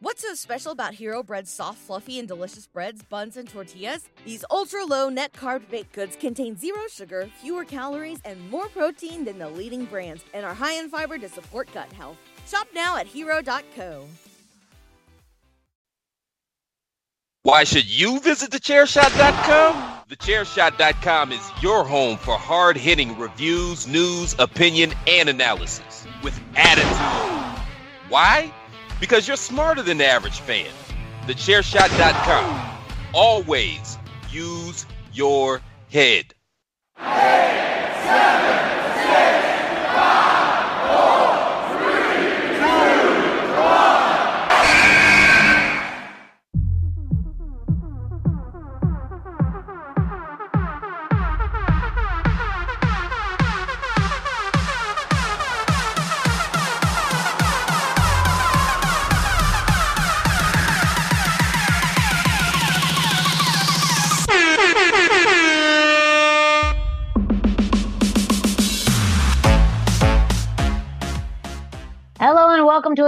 What's so special about Hero Bread's soft, fluffy, and delicious breads, buns, and tortillas? These ultra low net carb baked goods contain zero sugar, fewer calories, and more protein than the leading brands, and are high in fiber to support gut health. Shop now at hero.co. Why should you visit thechairshot.com? Thechairshot.com is your home for hard hitting reviews, news, opinion, and analysis with attitude. Why? Because you're smarter than the average fan. TheChairShot.com. Always use your head. Eight, seven, six, five,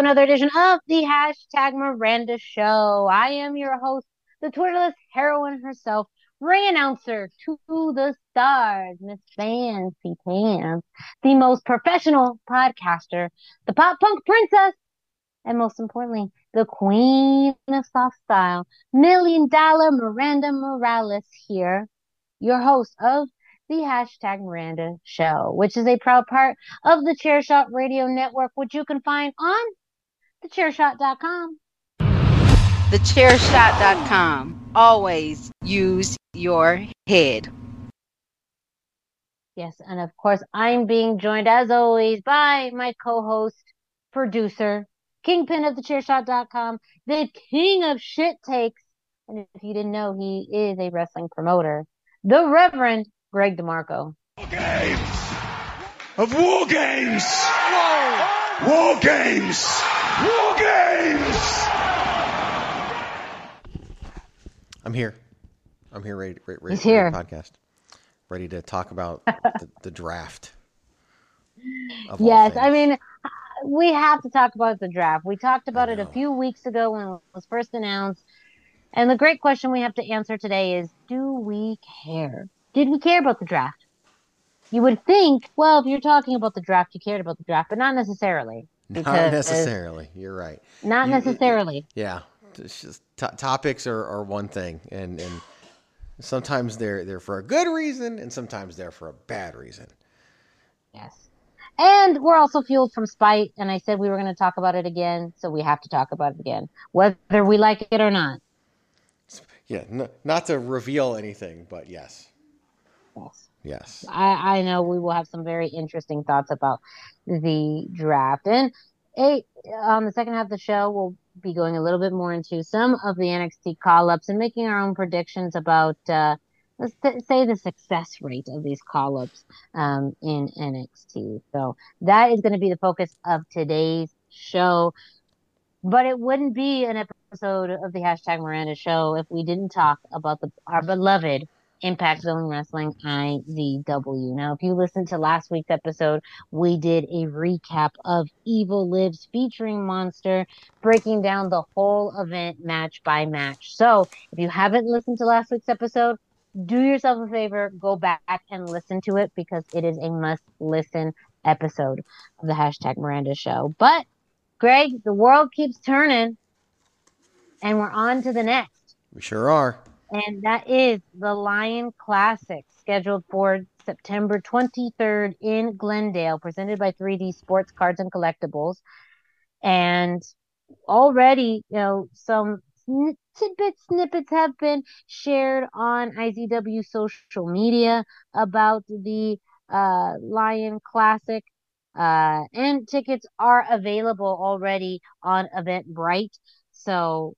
another edition of the hashtag Miranda Show. I am your host, the Twitterless heroine herself, ring announcer to the stars, Miss Fancy Pants, the most professional podcaster, the pop punk princess, and most importantly, the queen of soft style, million dollar Miranda Morales here, your host of the hashtag Miranda Show, which is a proud part of the Chairshot Radio Network, which you can find on thechairshot.com. Thechairshot.com. Always use your head. Yes, and of course, I'm being joined as always by my co host, producer, kingpin of thechairshot.com, the king of shit takes. And if you didn't know, he is a wrestling promoter, the Reverend Greg DeMarco. War games of war games. Whoa. War games. War games. I'm here. I'm here ready, ready, ready He's here. for the podcast. Ready to talk about the, the draft. Yes, I mean, we have to talk about the draft. We talked about it a few weeks ago when it was first announced. And the great question we have to answer today is do we care? Did we care about the draft? You would think, well, if you're talking about the draft, you cared about the draft, but not necessarily. Not because- necessarily. You're right. Not You- necessarily. Yeah, it's just to- topics are, are one thing, and and sometimes they're they're for a good reason, and sometimes they're for a bad reason. Yes. And we're also fueled from spite. And I said we were going to talk about it again. So we have to talk about it again, whether we like it or not. Yeah, not to reveal anything, but yes, Yes. Yes. I, I know we will have some very interesting thoughts about the draft. And eight, on the second half of the show, we'll be going a little bit more into some of the NXT call ups and making our own predictions about, uh, let's th- say, the success rate of these call ups um, in NXT. So that is going to be the focus of today's show. But it wouldn't be an episode of the hashtag Miranda show if we didn't talk about the our beloved Impact Zone Wrestling IZW. Now, if you listened to last week's episode, we did a recap of Evil Lives featuring Monster, breaking down the whole event match by match. So, if you haven't listened to last week's episode, do yourself a favor, go back and listen to it because it is a must listen episode of the hashtag Miranda show. But, Greg, the world keeps turning and we're on to the next We sure are. And that is the Lion Classic, scheduled for September 23rd in Glendale, presented by 3D Sports Cards and Collectibles. And already, you know, some tidbits, snippets have been shared on IZW social media about the uh, Lion Classic. Uh, and tickets are available already on Eventbrite. So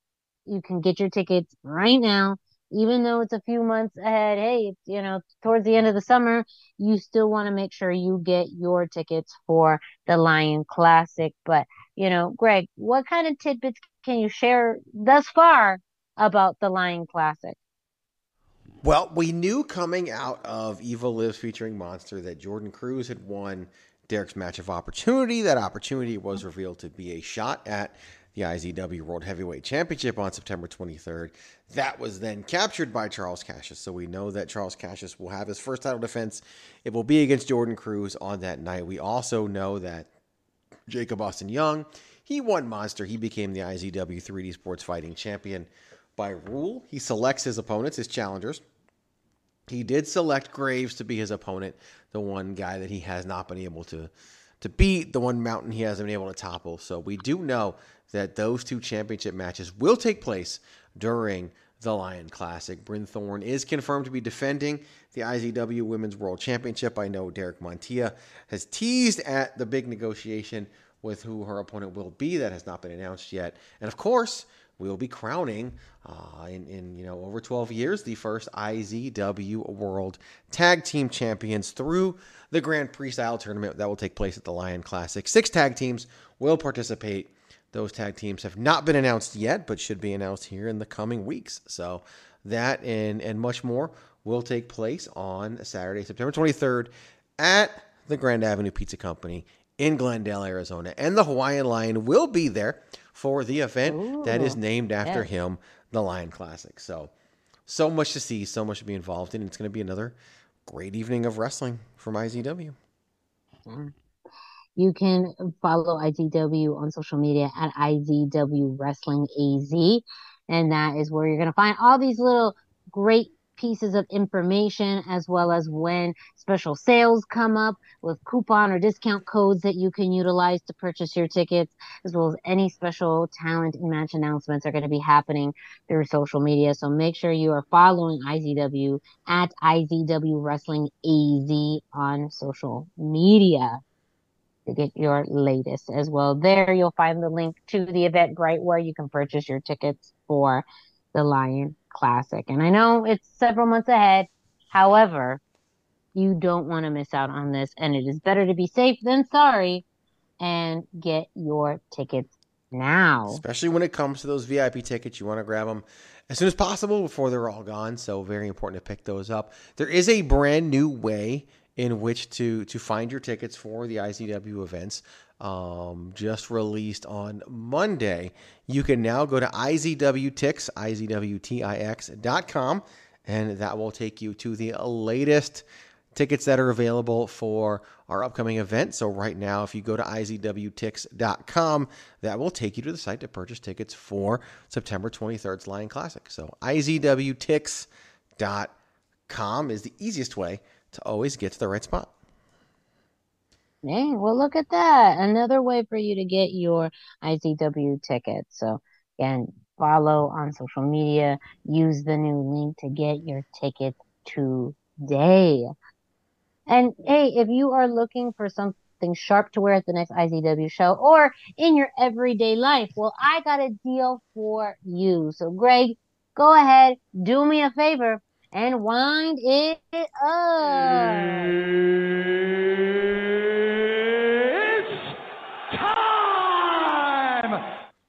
you can get your tickets right now even though it's a few months ahead, hey, you know, towards the end of the summer, you still want to make sure you get your tickets for the Lion Classic. But, you know, Greg, what kind of tidbits can you share thus far about the Lion Classic? Well, we knew coming out of Evil Lives featuring Monster that Jordan Cruz had won Derek's match of opportunity. That opportunity was revealed to be a shot at the IZW World Heavyweight Championship on September 23rd. That was then captured by Charles Cassius. So we know that Charles Cassius will have his first title defense. It will be against Jordan Cruz on that night. We also know that Jacob Austin Young, he won Monster. He became the IZW 3D Sports Fighting Champion by rule. He selects his opponents, his challengers. He did select Graves to be his opponent, the one guy that he has not been able to to beat, the one mountain he hasn't been able to topple. So we do know that those two championship matches will take place during the Lion Classic. Bryn Thorne is confirmed to be defending the IZW Women's World Championship. I know Derek Montilla has teased at the big negotiation with who her opponent will be. That has not been announced yet. And of course, we will be crowning uh, in, in you know over 12 years the first IZW World Tag Team Champions through the Grand Prix style tournament that will take place at the Lion Classic. Six tag teams will participate. Those tag teams have not been announced yet, but should be announced here in the coming weeks. So that and and much more will take place on Saturday, September 23rd at the Grand Avenue Pizza Company in Glendale, Arizona. And the Hawaiian Lion will be there for the event Ooh, that is named after yeah. him, the Lion Classic. So, so much to see, so much to be involved in. It's going to be another great evening of wrestling from mm. IZW. You can follow IZW on social media at IZW Wrestling AZ. And that is where you're going to find all these little great pieces of information as well as when special sales come up with coupon or discount codes that you can utilize to purchase your tickets, as well as any special talent and match announcements are going to be happening through social media. So make sure you are following IZW at IZW Wrestling AZ on social media to get your latest as well. There you'll find the link to the Eventbrite where you can purchase your tickets for the Lion Classic. And I know it's several months ahead. However, you don't want to miss out on this. And it is better to be safe than sorry and get your tickets now. Especially when it comes to those VIP tickets, you want to grab them as soon as possible before they're all gone. So very important to pick those up. There is a brand new way in which to to find your tickets for the IZW events. Um, just released on Monday. You can now go to IZWTix, IZWTIX.com, and that will take you to the latest tickets that are available for our upcoming event. So right now, if you go to izwtix.com, that will take you to the site to purchase tickets for September 23rd's Lion Classic. So izwtix.com is the easiest way to always get to the right spot. Hey, well, look at that. Another way for you to get your IZW tickets. So, again, follow on social media, use the new link to get your ticket today. And hey, if you are looking for something sharp to wear at the next IZW show or in your everyday life, well, I got a deal for you. So, Greg, go ahead, do me a favor and wind it up. It's time!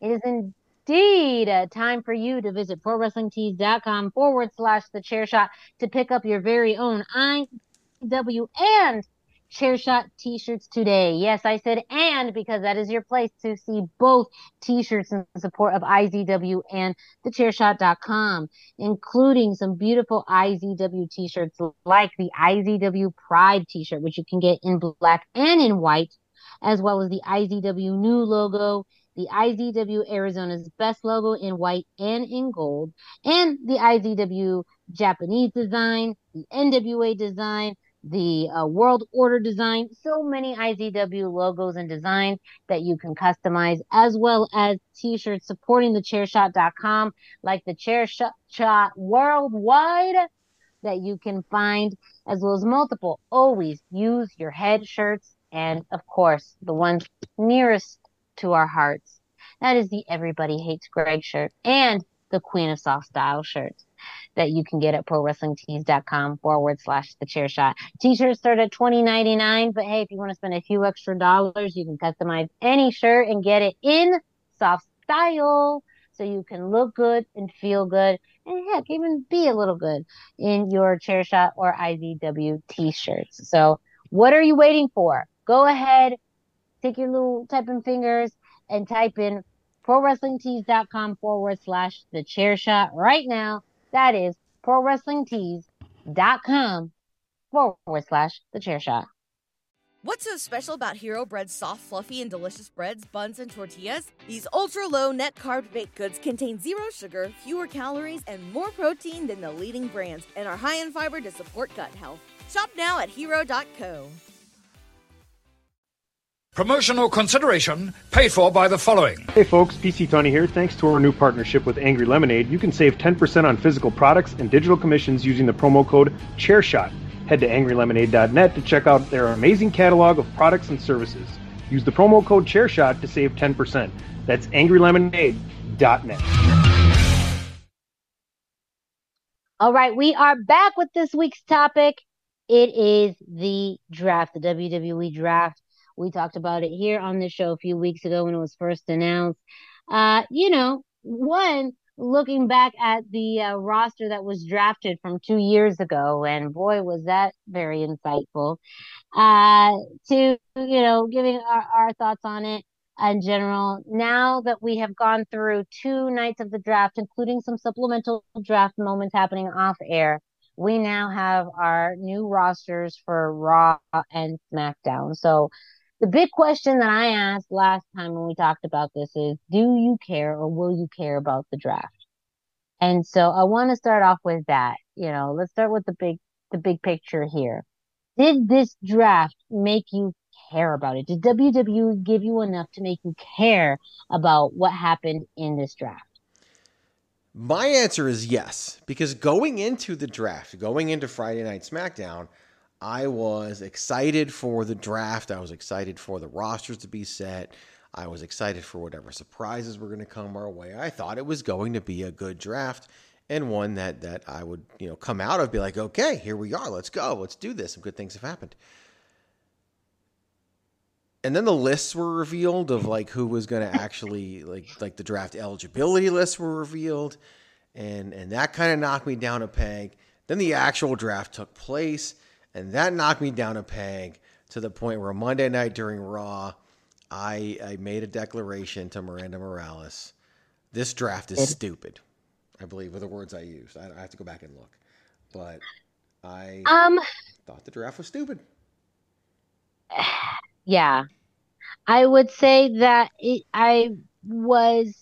It is indeed a time for you to visit ProWrestlingTees.com forward slash the chair shot to pick up your very own IW and Chairshot t-shirts today. Yes, I said and because that is your place to see both t-shirts in support of IZW and the thechairshot.com, including some beautiful IZW t-shirts like the IZW Pride t-shirt, which you can get in black and in white, as well as the IZW new logo, the IZW Arizona's best logo in white and in gold, and the IZW Japanese design, the NWA design, the uh, World Order design, so many IZW logos and designs that you can customize, as well as t-shirts supporting the chairshot.com, like the chair shot worldwide that you can find, as well as multiple. Always use your head shirts. And of course, the ones nearest to our hearts. That is the Everybody Hates Greg shirt and the Queen of Soft Style shirts that you can get at prowrestlingtees.com forward slash the chair shot. T-shirts start at twenty ninety nine, but hey, if you want to spend a few extra dollars, you can customize any shirt and get it in soft style so you can look good and feel good and heck, even be a little good in your chair shot or IZW t-shirts. So what are you waiting for? Go ahead, take your little typing fingers and type in ProWrestlingTees.com forward slash the chair shot right now. That is ProWrestlingTees.com forward slash the chair shot. What's so special about Hero Bread's soft, fluffy, and delicious breads, buns, and tortillas? These ultra low net carb baked goods contain zero sugar, fewer calories, and more protein than the leading brands, and are high in fiber to support gut health. Shop now at hero.co. Promotional consideration paid for by the following. Hey folks, PC Tony here. Thanks to our new partnership with Angry Lemonade, you can save 10% on physical products and digital commissions using the promo code ChairShot. Head to angrylemonade.net to check out their amazing catalog of products and services. Use the promo code ChairShot to save 10%. That's angrylemonade.net. All right, we are back with this week's topic. It is the draft, the WWE draft. We talked about it here on the show a few weeks ago when it was first announced. Uh, you know, one, looking back at the uh, roster that was drafted from two years ago, and boy, was that very insightful. Uh, to, you know, giving our, our thoughts on it in general. Now that we have gone through two nights of the draft, including some supplemental draft moments happening off air, we now have our new rosters for Raw and SmackDown. So the big question that I asked last time when we talked about this is, do you care or will you care about the draft? And so I want to start off with that. You know, let's start with the big, the big picture here. Did this draft make you care about it? Did WWE give you enough to make you care about what happened in this draft? My answer is yes, because going into the draft, going into Friday Night SmackDown, I was excited for the draft. I was excited for the rosters to be set. I was excited for whatever surprises were going to come our way. I thought it was going to be a good draft and one that that I would, you know, come out of be like, "Okay, here we are. Let's go. Let's do this. Some good things have happened." And then the lists were revealed of like who was going to actually like like the draft eligibility lists were revealed and and that kind of knocked me down a peg. Then the actual draft took place and that knocked me down a peg to the point where Monday night during Raw, I, I made a declaration to Miranda Morales. This draft is stupid. I believe were the words I used. I, I have to go back and look, but I Um, thought the draft was stupid. yeah, I would say that it, I was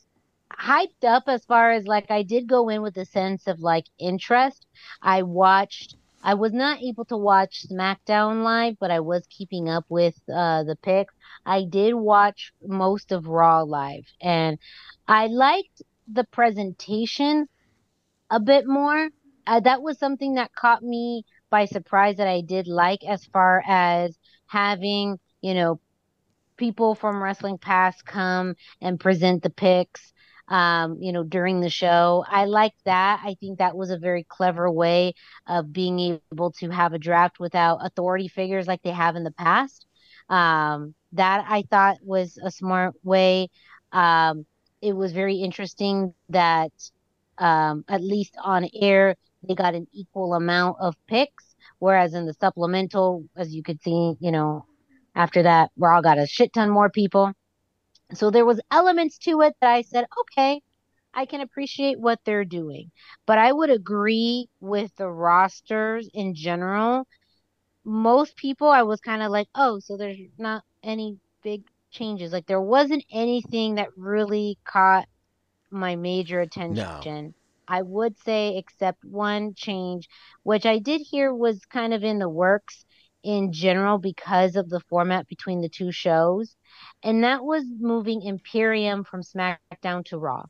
hyped up as far as like I did go in with a sense of like interest. I watched I was not able to watch SmackDown live, but I was keeping up with uh, the picks. I did watch most of Raw live, and I liked the presentation a bit more. Uh, that was something that caught me by surprise that I did like, as far as having you know people from Wrestling Past come and present the picks um, you know, during the show. I liked that. I think that was a very clever way of being able to have a draft without authority figures like they have in the past. Um, that I thought was a smart way. Um, it was very interesting that, um, at least on air, they got an equal amount of picks, whereas in the supplemental, as you could see, you know, after that, Raw got a shit ton more people. So there was elements to it that I said, okay, I can appreciate what they're doing. But I would agree with the rosters in general. Most people I was kind of like, oh, so there's not any big changes. Like there wasn't anything that really caught my major attention. No. I would say except one change, which I did hear was kind of in the works in general because of the format between the two shows and that was moving Imperium from SmackDown to Raw.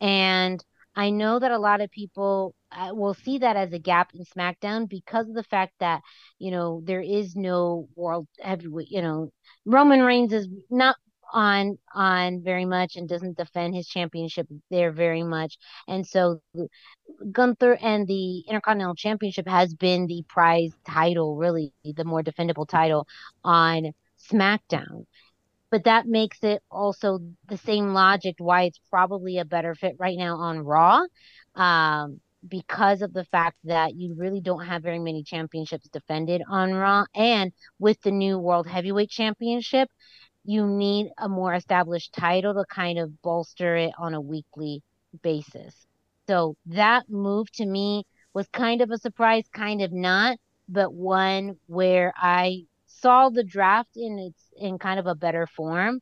And I know that a lot of people uh, will see that as a gap in SmackDown because of the fact that, you know, there is no world heavyweight, you know, Roman Reigns is not on on very much and doesn't defend his championship there very much. And so Gunther and the Intercontinental Championship has been the prize title, really the more defendable title on SmackDown but that makes it also the same logic why it's probably a better fit right now on Raw. Um, because of the fact that you really don't have very many championships defended on Raw. And with the new World Heavyweight Championship, you need a more established title to kind of bolster it on a weekly basis. So that move to me was kind of a surprise, kind of not, but one where I saw the draft in its in kind of a better form.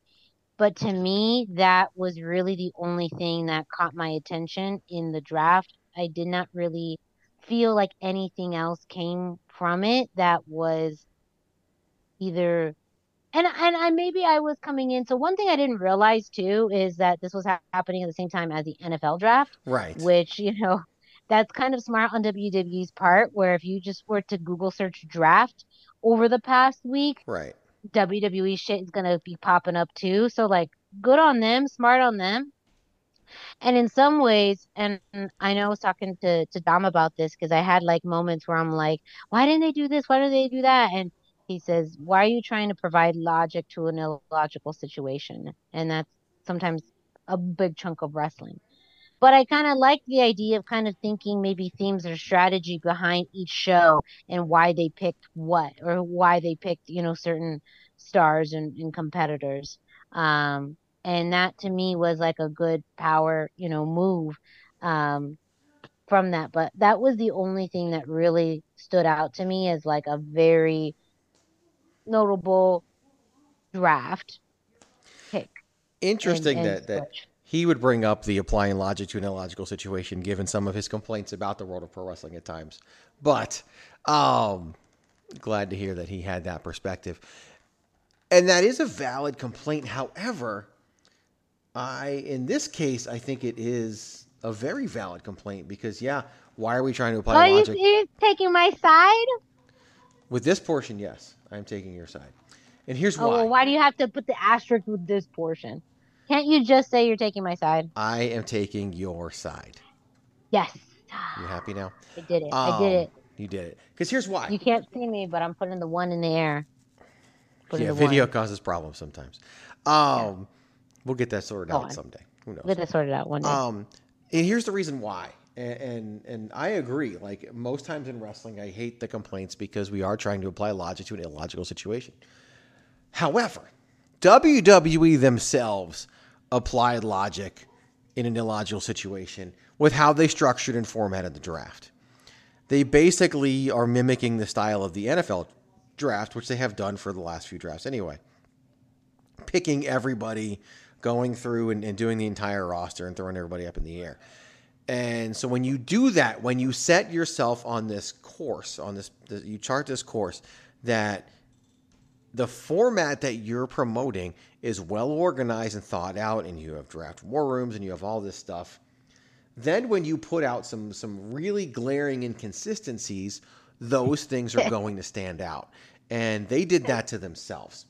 But to me, that was really the only thing that caught my attention in the draft. I did not really feel like anything else came from it that was either and and I maybe I was coming in. So one thing I didn't realize too is that this was ha- happening at the same time as the NFL draft, Right. which you know that's kind of smart on WWE's part. Where if you just were to Google search draft over the past week, Right. WWE shit is gonna be popping up too. So like, good on them, smart on them. And in some ways, and I know I was talking to to Dom about this because I had like moments where I'm like, why didn't they do this? Why did they do that? And he says, why are you trying to provide logic to an illogical situation? And that's sometimes a big chunk of wrestling. But I kind of like the idea of kind of thinking maybe themes or strategy behind each show and why they picked what or why they picked, you know, certain stars and, and competitors. Um, and that to me was like a good power, you know, move um, from that. But that was the only thing that really stood out to me as like a very notable draft pick. Interesting and that that switch. he would bring up the applying logic to an illogical situation, given some of his complaints about the world of pro wrestling at times. But um, glad to hear that he had that perspective, and that is a valid complaint. However, I in this case, I think it is a very valid complaint because yeah, why are we trying to apply logic you taking my side? With this portion? Yes, I'm taking your side, and here's Oh, why. well, why do you have to put the asterisk with this portion? Can't you just say you're taking my side? I am taking your side. Yes, You happy now? I did it. I did Um, it. You did it. Because here's why. You can't see me, but I'm putting the one in the air. Putting yeah, the video one. causes problems sometimes. Um, We'll get that sorted Go out on. someday. Who knows? We'll get that sorted out one day. Um, and here's the reason why. And, and and I agree. Like most times in wrestling, I hate the complaints because we are trying to apply logic to an illogical situation. However, WWE themselves applied logic in an illogical situation with how they structured and formatted the draft. They basically are mimicking the style of the NFL draft, which they have done for the last few drafts anyway. Picking everybody, going through and, and doing the entire roster and throwing everybody up in the air. And so when you do that, when you set yourself on this course, on this, this you chart this course that the format that you're promoting is well organized and thought out, and you have draft war rooms and you have all this stuff. Then when you put out some some really glaring inconsistencies, those things are going to stand out. And they did that to themselves.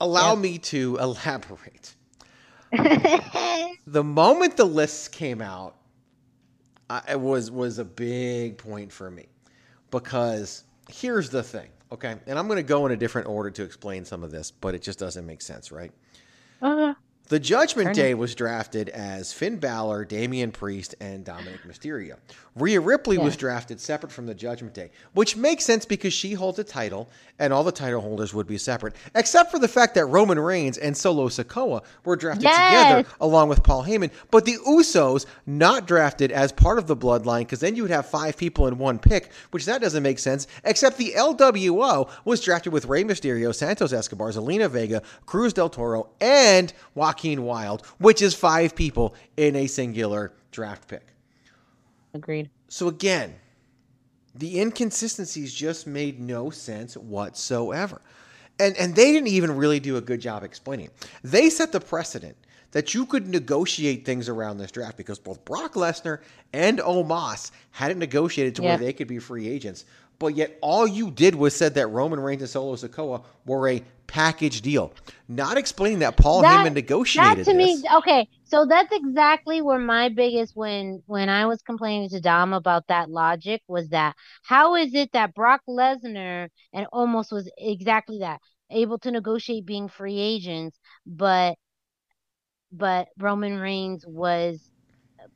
Allow me to elaborate. the moment the lists came out, I, it was was a big point for me because here's the thing, okay? And I'm going to go in a different order to explain some of this, but it just doesn't make sense, right? Uh, The Judgment Day was drafted as Finn Balor, Damian Priest, and Dominic Mysterio. Rhea Ripley was drafted separate from the Judgment Day, which makes sense because she holds a title, and all the title holders would be separate, except for the fact that Roman Reigns and Solo Sikoa were drafted together along with Paul Heyman. But the Usos not drafted as part of the bloodline because then you would have five people in one pick, which that doesn't make sense. Except the LWO was drafted with Rey Mysterio, Santos Escobar, Zelina Vega, Cruz del Toro, and Joaquin Wild, which is five people in a singular draft pick. agreed. So again, the inconsistencies just made no sense whatsoever. And and they didn't even really do a good job explaining. it. They set the precedent that you could negotiate things around this draft because both Brock Lesnar and Omos had it negotiated to Yeah. where they could be free agents. But yet all you did was said that Roman Reigns and Solo Sikoa were a package deal. Not explaining that Paul That- Heyman negotiated That to this. me, okay. So that's exactly where my biggest when when I was complaining to Dom about that logic was that how is it that Brock Lesnar and Omos was exactly that able to negotiate being free agents, but but Roman Reigns was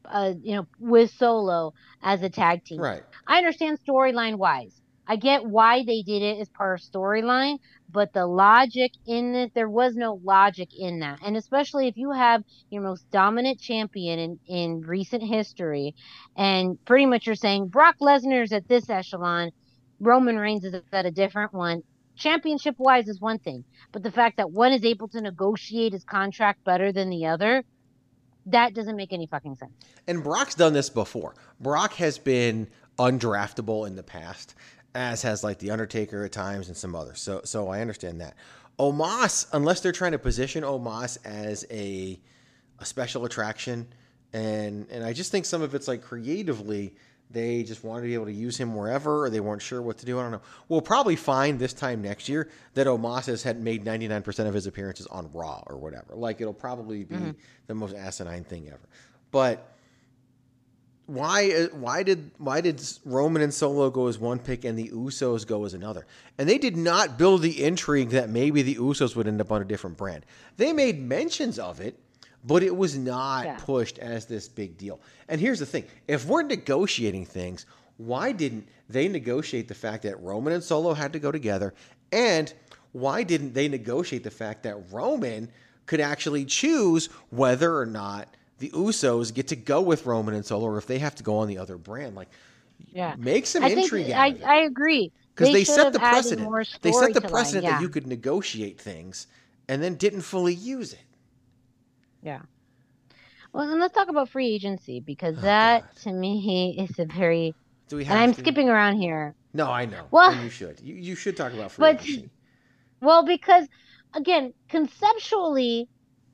uh you know with Solo as a tag team. Right. I understand storyline wise. I get why they did it as part of storyline, but the logic in this, there was no logic in that. And especially if you have your most dominant champion in, in recent history, and pretty much you're saying Brock Lesnar's at this echelon, Roman Reigns is at a different one. Championship wise is one thing, but the fact that one is able to negotiate his contract better than the other, that doesn't make any fucking sense. And Brock's done this before. Brock has been undraftable in the past, as has like the Undertaker at times and some others. So so I understand that. Omos, unless they're trying to position Omos as a a special attraction, and and I just think some of it's like creatively they just wanted to be able to use him wherever, or they weren't sure what to do. I don't know. We'll probably find this time next year that Omos has had made 99% of his appearances on Raw or whatever. Like it'll probably be mm-hmm. the most asinine thing ever. But why uh, why did why did Roman and Solo go as one pick and the Usos go as another? And they did not build the intrigue that maybe the Usos would end up on a different brand. They made mentions of it, but it was not yeah. pushed as this big deal. And here's the thing if we're negotiating things, why didn't they negotiate the fact that Roman and Solo had to go together? And why didn't they negotiate the fact that Roman could actually choose whether or not the Usos get to go with Roman and Solo or if they have to go on the other brand? Like, yeah. make some I intrigue think, I, I, agree. Because they, they set the precedent. They set the precedent yeah. that you could negotiate things and then didn't fully use it. Yeah. Well, and let's talk about free agency because oh, that God. to me is a very. Do we have I'm to? skipping around here. No, I know. Well, and you should. You, you should talk about free but, agency. Well, because again, conceptually,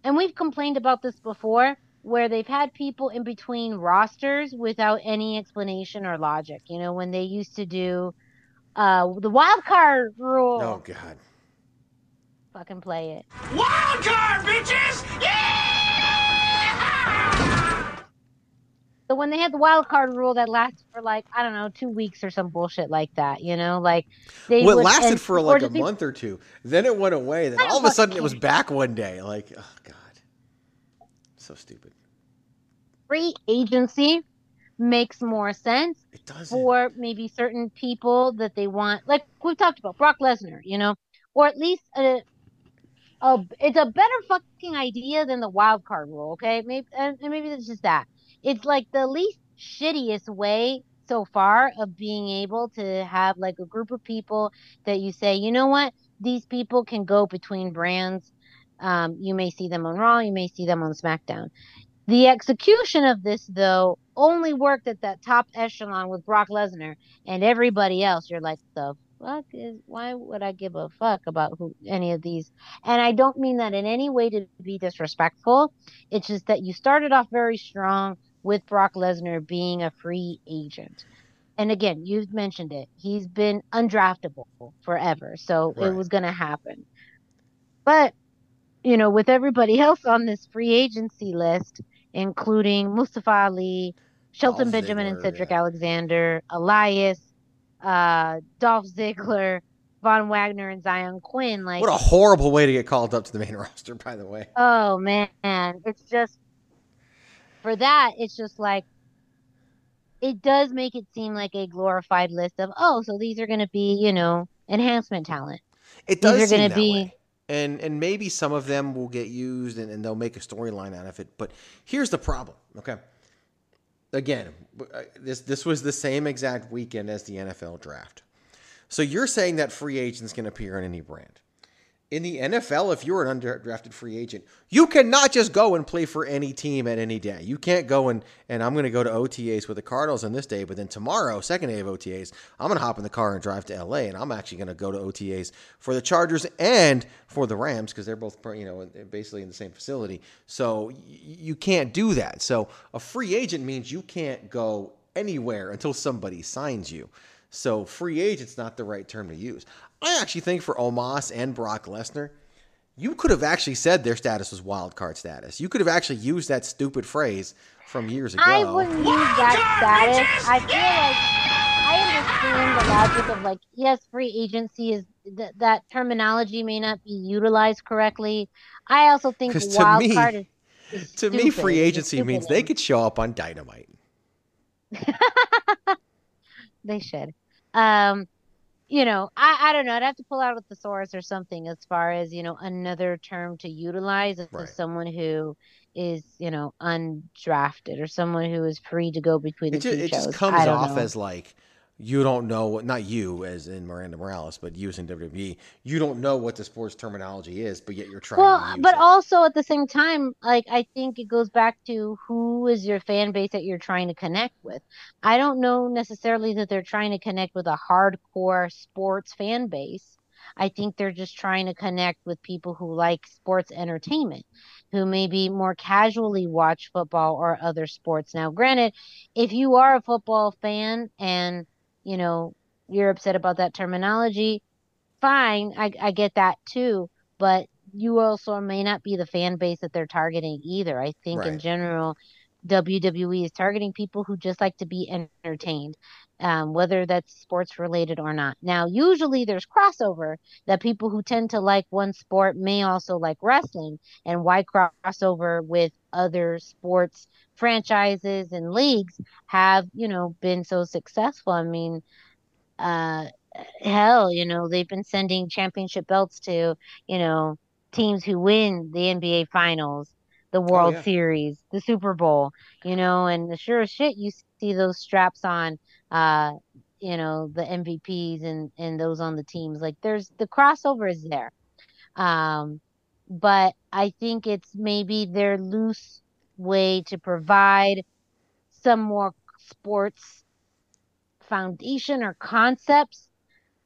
and we've complained about this before, where they've had people in between rosters without any explanation or logic. You know, when they used to do uh the wild card rule. Oh God. Fucking play it. Wild card, bitches! Yeah! So when they had the wild card rule that lasted for like I don't know two weeks or some bullshit like that, you know, like they well, it would, lasted for like a month or two. Then it went away. Then all of a sudden it was back one day. Like oh god, so stupid. Free agency makes more sense it does for maybe certain people that they want. Like we've talked about Brock Lesnar, you know, or at least a a, it's a better fucking idea than the wild card rule. Okay, maybe and maybe it's just that. It's like the least shittiest way so far of being able to have like a group of people that you say, you know what, these people can go between brands. Um, you may see them on Raw, you may see them on SmackDown. The execution of this, though, only worked at that top echelon with Brock Lesnar and everybody else. You're like, the fuck is why would I give a fuck about who any of these? And I don't mean that in any way to be disrespectful. It's just that you started off very strong with Brock Lesnar being a free agent. And again, you've mentioned it. He's been undraftable forever. So right. it was going to happen. But, you know, with everybody else on this free agency list, including Mustafa Ali, Shelton Dolph Benjamin Ziggler, and Cedric yeah. Alexander, Elias, uh, Dolph Ziggler, Von Wagner, and Zion Quinn. Like, what a horrible way to get called up to the main roster, by the way. Oh man, it's just for that. It's just like it does make it seem like a glorified list of oh, so these are going to be you know enhancement talent. It does these are going to be. Way. And, and maybe some of them will get used and, and they'll make a storyline out of it. But here's the problem, okay? again, this this was the same exact weekend as the NFL draft. So you're saying that free agents can appear in any brand in the NFL, if you're an undrafted free agent, you cannot just go and play for any team at any day. You can't go and, and I'm going to go to OTAs with the Cardinals on this day, but then tomorrow, second day of OTAs, I'm going to hop in the car and drive to LA, and I'm actually going to go to OTAs for the Chargers and for the Rams because they're both, you know, basically in the same facility. So you can't do that. So a free agent means you can't go anywhere until somebody signs you. So free agent's not the right term to use. I actually think for Omos and Brock Lesnar, you could have actually said their status was wild card status. You could have actually used that stupid phrase from years ago. I wouldn't use that status. I feel like I understand the logic of like, yes, free agency is th- that terminology may not be utilized correctly. I also think wild me, card is, is to stupid. me free agency means they could show up on Dynamite. they should. Um, you know, I, I don't know. I'd have to pull out a thesaurus or something as far as, you know, another term to utilize of Right. someone who is, you know, undrafted or someone who is free to go between It, the ju- two it shows. just comes off know. as like you don't know what not you as in Miranda Morales, but you as in WWE. You don't know what the sports terminology is, but yet you're trying to Well, use but it. also at the same time, like I think it goes back to who is your fan base that you're trying to connect with. I don't know necessarily that they're trying to connect with a hardcore sports fan base. I think they're just trying to connect with people who like sports entertainment, who maybe more casually watch football or other sports. Now, granted, if you are a football fan and, you know, you're upset about that terminology, fine, I, I get that too. But you also may not be the fan base that they're targeting either. I think in general, WWE is targeting people who just like to be entertained, um, whether that's sports related or not. Now, usually there's crossover that people who tend to like one sport may also like wrestling, and why crossover with other sports franchises and leagues have, you know, been so successful. I mean, uh, hell, you know, they've been sending championship belts to, you know, teams who win the NBA finals, the World yeah. Series, the Super Bowl, you know, and sure as shit you see those straps on uh, you know, the MVPs and and those on the teams. Like there's the crossover is there. Um, but I think it's maybe their loose way to provide some more sports foundation or concepts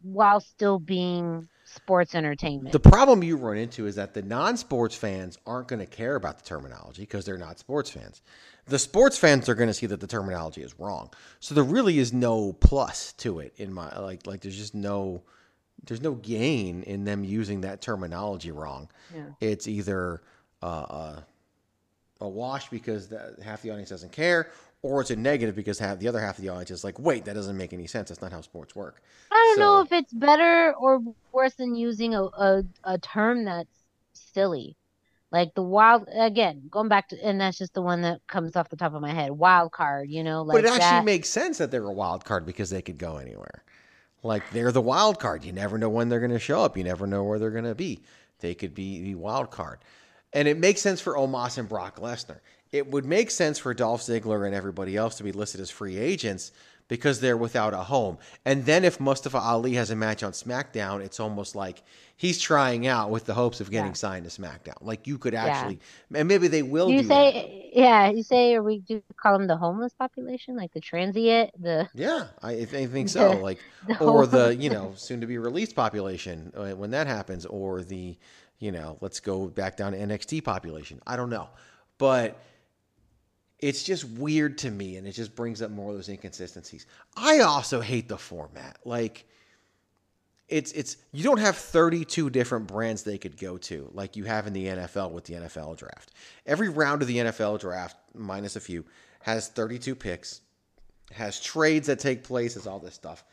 while still being sports entertainment. The problem you run into is that the non-sports fans aren't going to care about the terminology because they're not sports fans. The sports fans are going to see that the terminology is wrong. So there really is no plus to it in my like like there's just no there's no gain in them using that terminology wrong. Yeah. It's either uh, uh, a wash because the, half the audience doesn't care, or it's a negative because half the other half of the audience is like, wait, that doesn't make any sense. That's not how sports work. I don't know if it's better or worse than using a, a, a term that's silly. Like the wild, again, going back to, and that's just the one that comes off the top of my head. Wild card, you know, like but it actually that. makes sense that they're a wild card because they could go anywhere. Like they're the wild card. You never know when they're going to show up. You never know where they're going to be. They could be the wild card. And it makes sense for Omos and Brock Lesnar. It would make sense for Dolph Ziggler and everybody else to be listed as free agents because they're without a home. And then if Mustafa Ali has a match on SmackDown, it's almost like he's trying out with the hopes of getting Yeah. signed to SmackDown. Like you could actually, and maybe they will you say, that. yeah, you say, or we do call them the homeless population, like the transient, the Yeah, I, I think so. The- Like, the or the you know soon to be released population uh, when that happens, or the you know let's go back down to NXT population. I don't know, but it's just weird to me, and it just brings up more of those inconsistencies. I also hate the format. Like, it's it's you don't have 32 different brands they could go to like you have in the NFL with the NFL draft. Every round of the NFL draft, minus a few, has 32 picks has trades that take place, has all this stuff.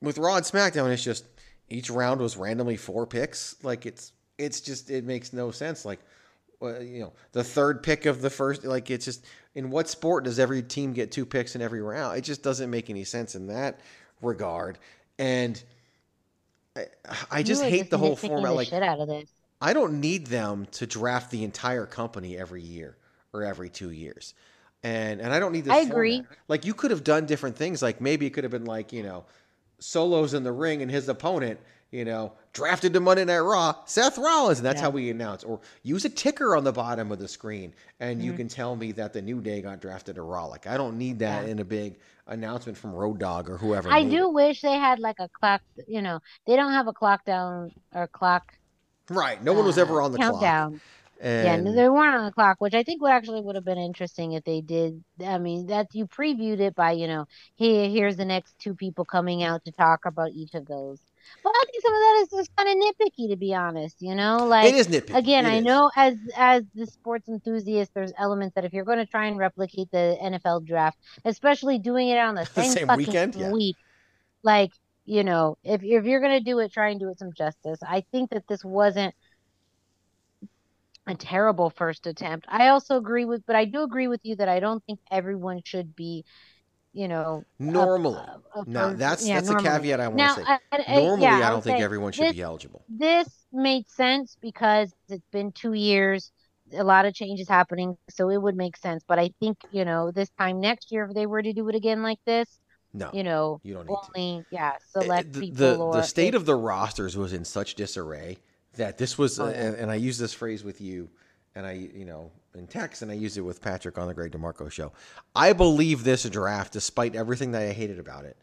With Raw and SmackDown, it's just each round was randomly four picks. Like it's it's just it makes no sense. Like you know, the third pick of the first, like it's just in what sport does every team get two picks in every round? It just doesn't make any sense in that regard. And I, I just hate the whole format. Like shit out of this. I don't need them to draft the entire company every year or every two years. And and I don't need this. I agree. Like you could have done different things. Like maybe it could have been like, you know, solos in the ring and his opponent, you know, drafted to Monday Night Raw, Seth Rollins, and that's Yeah. how we announce. Or use a ticker on the bottom of the screen and Mm-hmm. you can tell me that the New Day got drafted to Raw. Like I don't need that Yeah. in a big announcement from Road Dogg or whoever. I do it. wish they had like a clock, you know, they don't have a clock down or clock Right. No one was uh, ever on the clock. countdown. Yeah, And no, they weren't on the clock, which I think would actually would have been interesting if they did. I mean, that you previewed it by, you know, here here's the next two people coming out to talk about each of those. But I think some of that is just kind of nitpicky, to be honest. You know, like it is nitpicky. again, It I is. know as as the sports enthusiast, there's elements that if you're going to try and replicate the NFL draft, especially doing it on the The same, same fucking weekend? Yeah. week, like you know, if if you're going to do it, try and do it some justice. I think that this wasn't a terrible first attempt. I also agree with, but I do agree with you that I don't think everyone should be you know, Normally. Now for- that's yeah, that's normally. a caveat I want Now, to say. I- I- Normally, yeah, I don't think everyone should this- be eligible. This made sense because it's been two years, a lot of changes happening, so it would make sense. But I think, you know, this time next year, if they were to do it again like this, No, you know, you don't need to. only yeah, Uh, select the, people the, or the state if- of the rosters was in such disarray that this was, Oh, uh, yeah. and, and I use this phrase with you, and I, you know, in text, and I use it with Patrick on the Greg DeMarco show. I believe this draft, despite everything that I hated about it,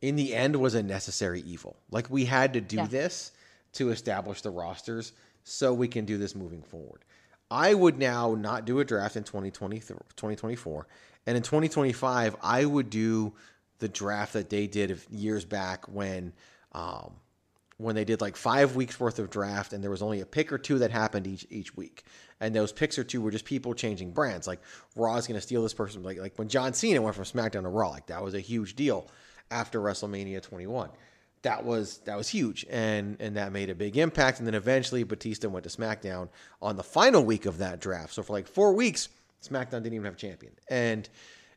in the end was a necessary evil. Like we had to do Yeah. this to establish the rosters so we can do this moving forward. I would now not do a draft in 2020, 2024. And in 2025, I would do the draft that they did years back when um, when they did like five weeks worth of draft and there was only a pick or two that happened each each week. And those picks or two were just people changing brands. Like Raw is going to steal this person. Like like when John Cena went from SmackDown to Raw, like that was a huge deal after WrestleMania 21 that was that was huge and and that made a big impact and then eventually Batista went to SmackDown on the final week of that draft so for like 4 weeks SmackDown didn't even have a champion and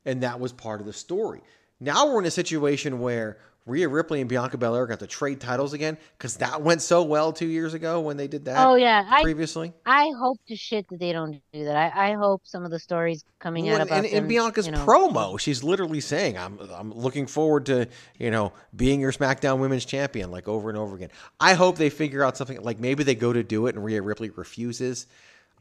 and that was part of the story now we're in a situation where Rhea Ripley and Bianca Belair got to trade titles again cuz that went so well 2 years ago when they did that Oh yeah, I previously I hope to shit that they don't do that. I, I hope some of the stories coming Well, out about and, and Bianca's you know, promo, she's literally saying, "I'm I'm looking forward to you know being your SmackDown Women's Champion like over and over again." I hope they figure out something like maybe they go to do it and Rhea Ripley refuses.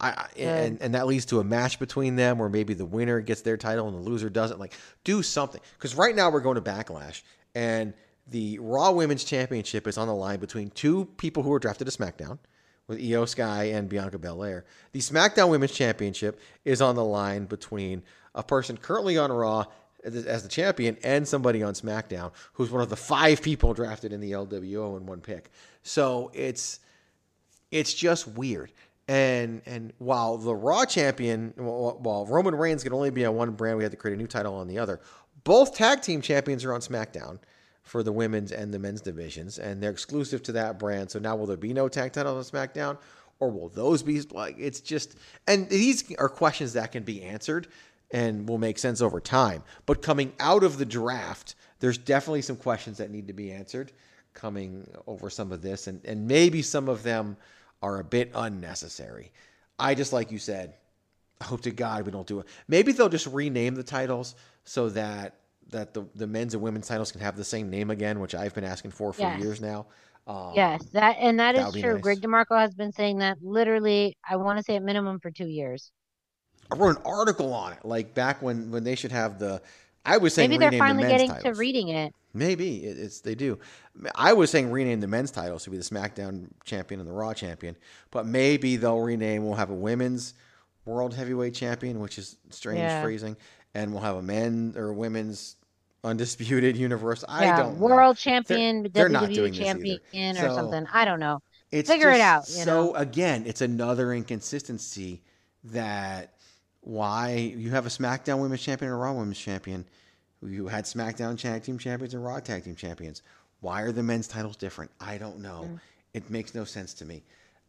I, I and, and that leads to a match between them where maybe the winner gets their title and the loser doesn't. Like do something because right now we're going to Backlash and the Raw Women's Championship is on the line between two people who were drafted to SmackDown with Iyo Sky and Bianca Belair. The SmackDown Women's Championship is on the line between a person currently on Raw as the champion and somebody on SmackDown who's one of the five people drafted in the LWO in one pick. So it's it's just weird. And and while the Raw champion, while Roman Reigns can only be on one brand, we had to create a new title on the other. Both tag team champions are on SmackDown for the women's and the men's divisions, and they're exclusive to that brand. So now will there be no tag titles on SmackDown, or will those be like? It's just, and these are questions that can be answered and will make sense over time. But coming out of the draft, there's definitely some questions that need to be answered coming over some of this, and and maybe some of them are a bit unnecessary. I just like you said, I hope to God we don't do it. Maybe they'll just rename the titles so that that the, the men's and women's titles can have the same name again, which I've been asking for for Yes. years now. Um, Yes, that and that that is true. nice. Greg DeMarco has been saying that literally, I want to say at minimum for two years. I wrote an article on it, like back when when they should have the. I was saying Maybe they're the finally men's getting titles. to reading it. Maybe it- it's they do. I was saying rename the men's titles to be the SmackDown champion and the Raw champion, but maybe they'll rename. We'll have a women's world heavyweight champion, which is strange Yeah. phrasing, and we'll have a men or women's undisputed universe. I yeah, don't know. world champion, they're not WWE doing this champion, either. or something. I don't know. It's Figure it out, you so know? again, it's another inconsistency that why you have a SmackDown Women's Champion and a Raw Women's Champion. You had SmackDown Tag Team Champions and Raw Tag Team Champions. Why are the men's titles different? I don't know. Mm. It makes no sense to me.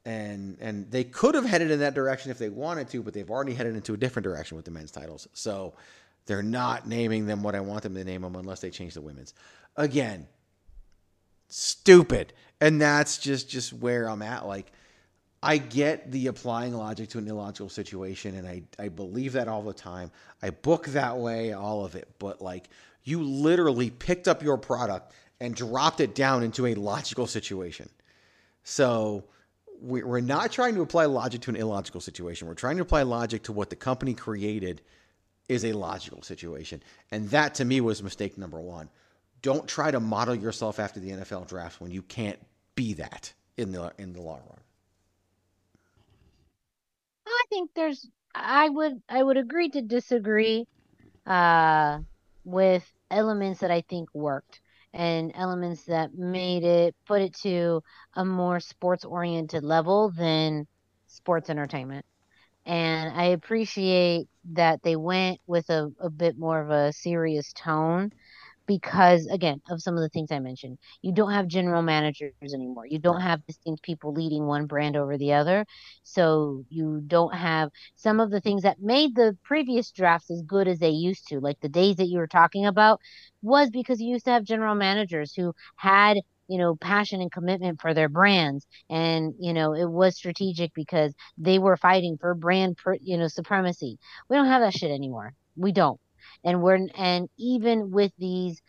And and they could have headed in that direction if they wanted to, but they've already headed into a different direction with the men's titles. So they're not naming them what I want them to name them unless they change the women's. Again, stupid. And that's just just where i'm at. Like i get the applying logic to an illogical situation and i i believe that all the time. I book that way all of it. But like you literally picked up your product and dropped it down into a logical situation. So we're not trying to apply logic to an illogical situation. We're trying to apply logic to what the company created is a logical situation. And that to me was mistake number one. Don't try to model yourself after the NFL draft when you can't be that in the in the long run. I think there's I would I would agree to disagree uh with elements that I think worked and elements that made it put it to a more sports oriented level than sports entertainment. And I appreciate that they went with a, a bit more of a serious tone. Because again of some of the things I mentioned. You don't have general managers anymore. You don't have distinct people leading one brand over the other. So you don't have some of the things that made the previous drafts as good as they used to, like the days that you were talking about, was because you used to have general managers who had you know passion and commitment for their brands and you know it was strategic because they were fighting for brand you know supremacy we don't have that shit anymore we don't and we're and even with these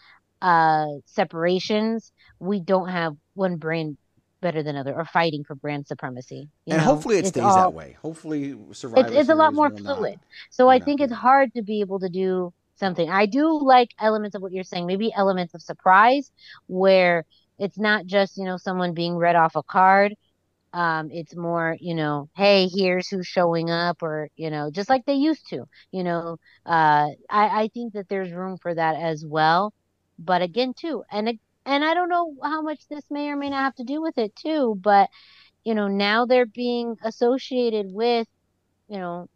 uh separations we don't have one brand better than other or fighting for brand supremacy and know? hopefully it it's stays all, that way. Hopefully survivor it's, it's a lot more fluid not, so i think it's hard to be able to do something. I do like elements of what you're saying maybe elements of surprise where it's not just you know someone being read off a card um, it's more, you know, hey, here's who's showing up, or you know, just like they used to. You know, uh, I I think that there's room for that as well. But again, too, and and I don't know how much this may or may not have to do with it too. But you know, now they're being associated with, you know,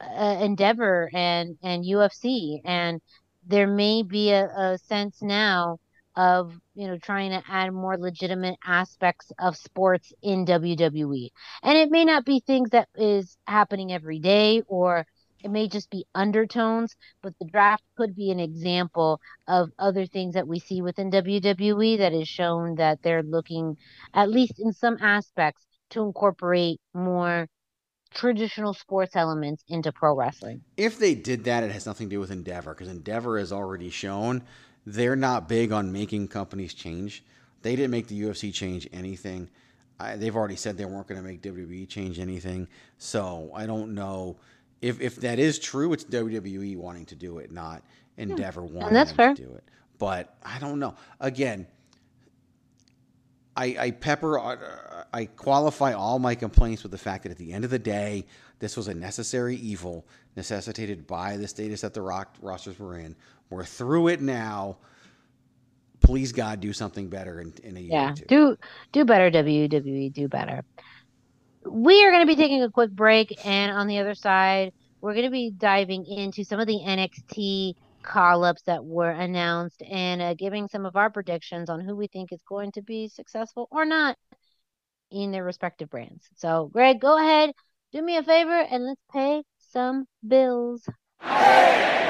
uh, Endeavor and and UFC, and there may be a, a sense now of you know trying to add more legitimate aspects of sports in WWE. And it may not be things that is happening every day or it may just be undertones, but the draft could be an example of other things that we see within WWE that is shown that they're looking at least in some aspects to incorporate more traditional sports elements into pro wrestling. If they did that, it has nothing to do with Endeavor because Endeavor has already shown they're not big on making companies change. They didn't make the UFC change anything. I, they've already said they weren't going to make WWE change anything. So I don't know if if that is true. It's WWE wanting to do it, not Endeavor yeah. wanting that's fair. to do it. But I don't know. Again, I, I pepper, uh, I qualify all my complaints with the fact that at the end of the day, this was a necessary evil necessitated by the status that the rock rosters were in. We're through it now. Please God, do something better in, in a year. Yeah, do do better, WWE. Do better. We are going to be taking a quick break, and on the other side, we're going to be diving into some of the NXT call ups that were announced and uh, giving some of our predictions on who we think is going to be successful or not in their respective brands. So, Greg, go ahead, do me a favor, and let's pay some bills. Eight,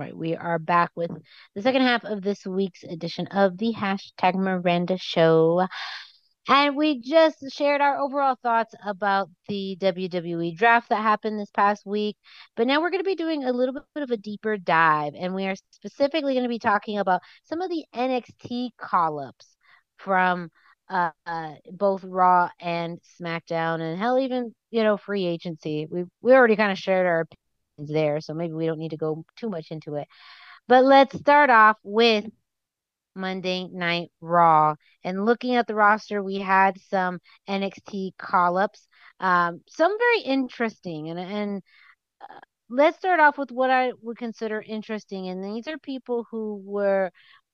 right, we are back with the second half of this week's edition of the hashtag Miranda Show. And we just shared our overall thoughts about the WWE draft that happened this past week. But now we're going to be doing a little bit of a deeper dive. And we are specifically going to be talking about some of the NXT call ups from uh, uh, both Raw and SmackDown, and hell, even, you know, free agency. We, we already kind of shared our there, so maybe we don't need to go too much into it. But let's start off with Monday Night Raw. And looking at the roster, we had some NXT call ups, um, some very interesting. And, and uh, let's start off with what I would consider interesting. And these are people who were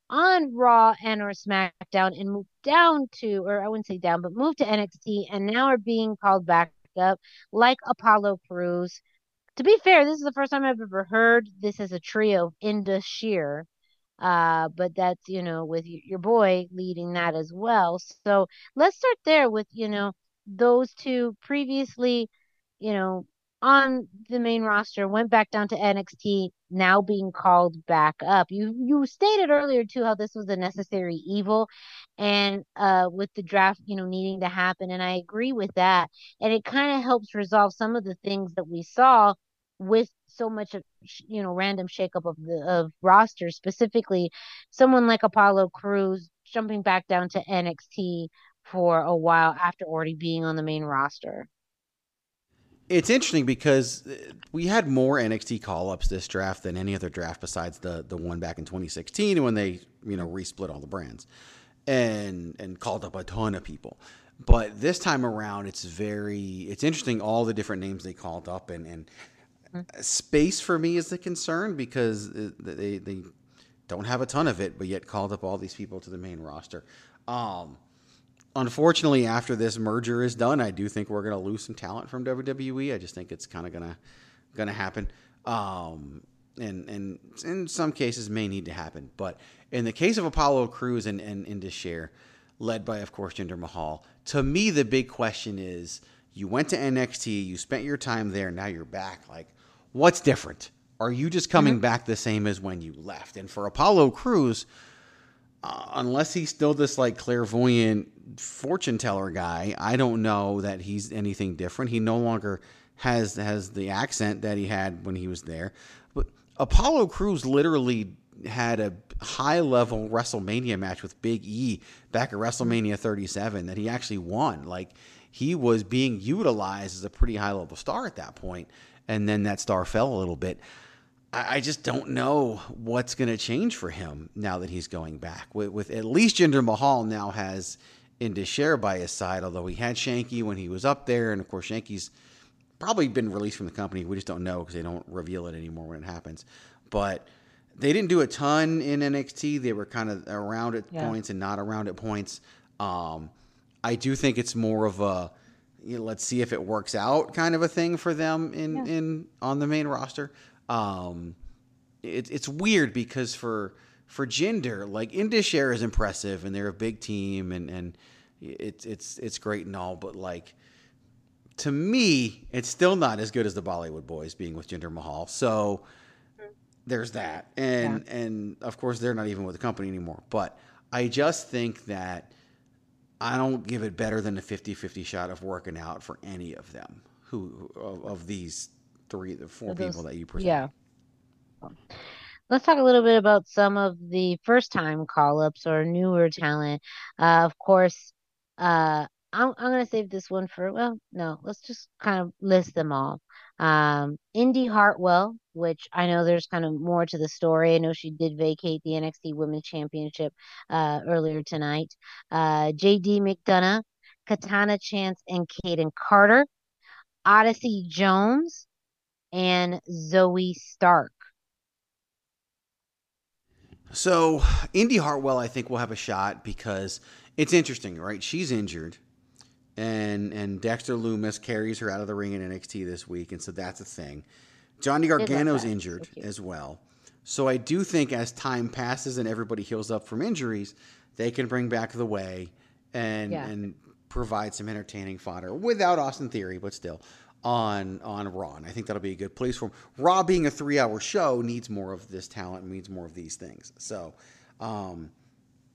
on Raw and or SmackDown and moved down to, or I wouldn't say down, but moved to NXT and now are being called back up, like Apollo Crews, to be fair, this is the first time I've ever heard this as a trio, Indus Sher. Uh, but that's, you know, with your boy leading that as well. So let's start there with, you know, those two previously, you know, on the main roster, went back down to NXT, now being called back up. You you stated earlier too how this was a necessary evil, and uh, with the draft, you know, needing to happen, and I agree with that. And it kind of helps resolve some of the things that we saw with so much of you know random shakeup of the of roster specifically someone like Apollo Crews jumping back down to NXT for a while after already being on the main roster. It's interesting because uh, we had more NXT call ups this draft than any other draft besides the the one back in 2016 when they you know resplit all the brands. and and called up a ton of people. But this time around, it's very it's interesting all the different names they called up and and space for me is the concern because they they don't have a ton of it, but yet called up all these people to the main roster. Um, unfortunately, after this merger is done, I do think we're going to lose some talent from WWE. I just think it's kind of gonna gonna happen. Um, and and in some cases may need to happen. But in the case of Apollo Crews and and Indus Sher, led by of course Jinder Mahal, to me the big question is: you went to NXT, you spent your time there, now you're back. Like, what's different? Are you just coming mm-hmm. back the same as when you left? And for Apollo Crews, uh, unless he's still this like clairvoyant fortune teller guy, I don't know that he's anything different. He no longer has has the accent that he had when he was there. But Apollo Crews literally had a high level WrestleMania match with Big E back at WrestleMania 37 that he actually won. Like he was being utilized as a pretty high level star at that point, and then that star fell a little bit. I, just don't know what's going to change for him now that he's going back. With, with at least Jinder Mahal now has Indus Sher by his side, although he had Shanky when he was up there, and of course Shanky's probably been released from the company. We just don't know because they don't reveal it anymore when it happens. But they didn't do a ton in NXT. They were kind of around at yeah. points and not around at points. Um, I do think it's more of a you know, let's see if it works out kind of a thing for them in yeah. in on the main roster. Um, it, it's weird because for for Jinder, like Indus Sher is impressive and they're a big team and and it's it's it's great and all, but like to me, it's still not as good as the Bollywood Boys being with Jinder Mahal. So there's that, and yeah. and of course they're not even with the company anymore. But I just think that I don't give it better than a 50-50 shot of working out for any of them who of, of these three, the four those, people that you present. Yeah. Let's talk a little bit about some of the first time call ups or newer talent. Uh, of course, uh, I'm I'm gonna save this one for well, no, let's just kind of list them all. Um, Indi Hartwell, which I know there's kind of more to the story. I know she did vacate the NXT Women's Championship uh, earlier tonight. Uh, JD McDonough, Katana Chance, and Kayden Carter, Odyssey Jones, and Zoey Stark. So Indi Hartwell, I think will have a shot because it's interesting, right? She's injured and and Dexter Lumis carries her out of the ring in NXT this week, and so that's a thing. Johnny Gargano's injured as well, so I do think as time passes and everybody heals up from injuries, they can bring back the way and yeah. and provide some entertaining fodder without Austin Theory, but still on on Raw. And I think that'll be a good place for him. Raw being a three hour show needs more of this talent, needs more of these things. So. Um,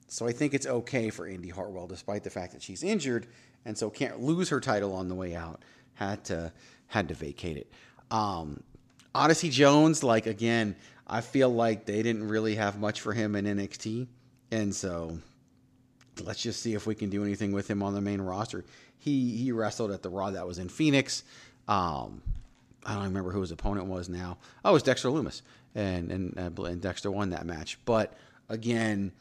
so I think it's okay for Indi Hartwell, despite the fact that she's injured, and so can't lose her title on the way out. Had to had to vacate it. Um, Odyssey Jones, like again, I feel like they didn't really have much for him in NXT, and so let's just see if we can do anything with him on the main roster. He he wrestled at the Raw that was in Phoenix. Um, I don't remember who his opponent was now. Oh, it was Dexter Lumis, and and, and Dexter won that match. But again,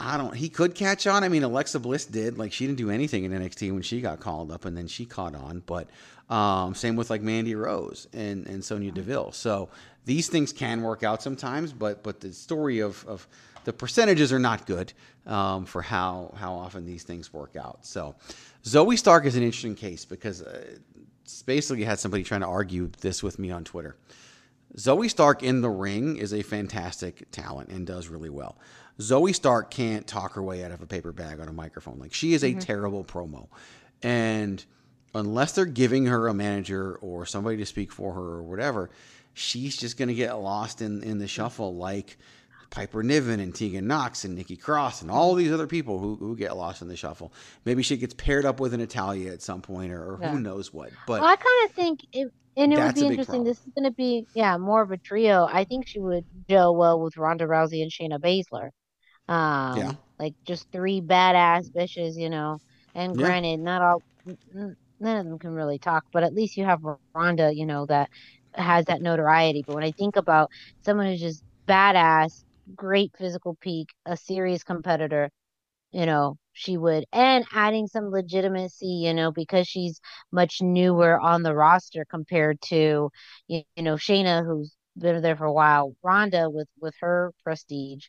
I don't. He could catch on. I mean, Alexa Bliss did. Like she didn't do anything in NXT when she got called up, and then she caught on. But um, same with like Mandy Rose and and Sonya Deville. So these things can work out sometimes, but but the story of of the percentages are not good um, for how how often these things work out. So Zoey Stark is an interesting case because uh, basically had somebody trying to argue this with me on Twitter. Zoey Stark in the ring is a fantastic talent and does really well. Zoey Stark can't talk her way out of a paper bag on a microphone. Like she is a mm-hmm. terrible promo. And unless they're giving her a manager or somebody to speak for her or whatever, she's just going to get lost in, in the shuffle like Piper Niven and Tegan Nox and Nikki Cross and all these other people who, who get lost in the shuffle. Maybe she gets paired up with an Italia at some point or, or yeah. who knows what. But well, I kind of think it, and it would be interesting. This is going to be, yeah, more of a trio. I think she would gel well with Ronda Rousey and Shayna Baszler. Um, yeah. Like just three badass bitches, you know. And yeah. granted, not all, none of them can really talk, but at least you have Ronda, you know, that has that notoriety. But when I think about someone who's just badass, great physical peak, a serious competitor, you know, she would, and adding some legitimacy, you know, because she's much newer on the roster compared to, you, you know, Shayna, who's been there for a while, Ronda with with her prestige.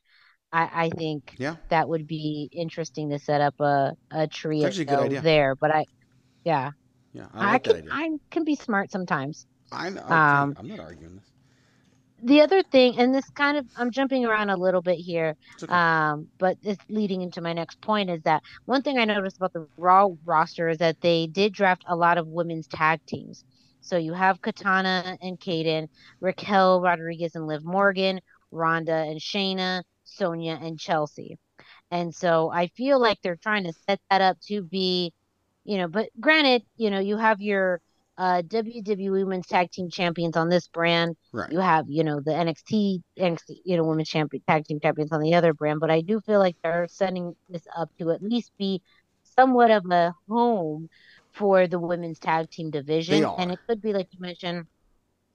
I, I think Yeah. that would be interesting to set up a a trio a good idea. there. But I, yeah, Yeah, I I, like that can. I can be smart sometimes. I, I, Um, I'm not arguing this. the other thing, and this kind of I'm jumping around a little bit here, okay. um, but it's leading into my next point is that one thing I noticed about the Raw roster is that they did draft a lot of women's tag teams. So you have Katana and Kayden, Raquel Rodriguez and Liv Morgan, Ronda and Shayna, Sonya and Chelsea. And so I feel like they're trying to set that up to be, you know, but granted, you know, you have your uh, WWE Women's Tag Team Champions on this brand. Right. You have, you know, the NXT, NXT, you know, Women's Champion Tag Team Champions on the other brand. But I do feel like they're setting this up to at least be somewhat of a home for the women's tag team division. And it could be like you mentioned,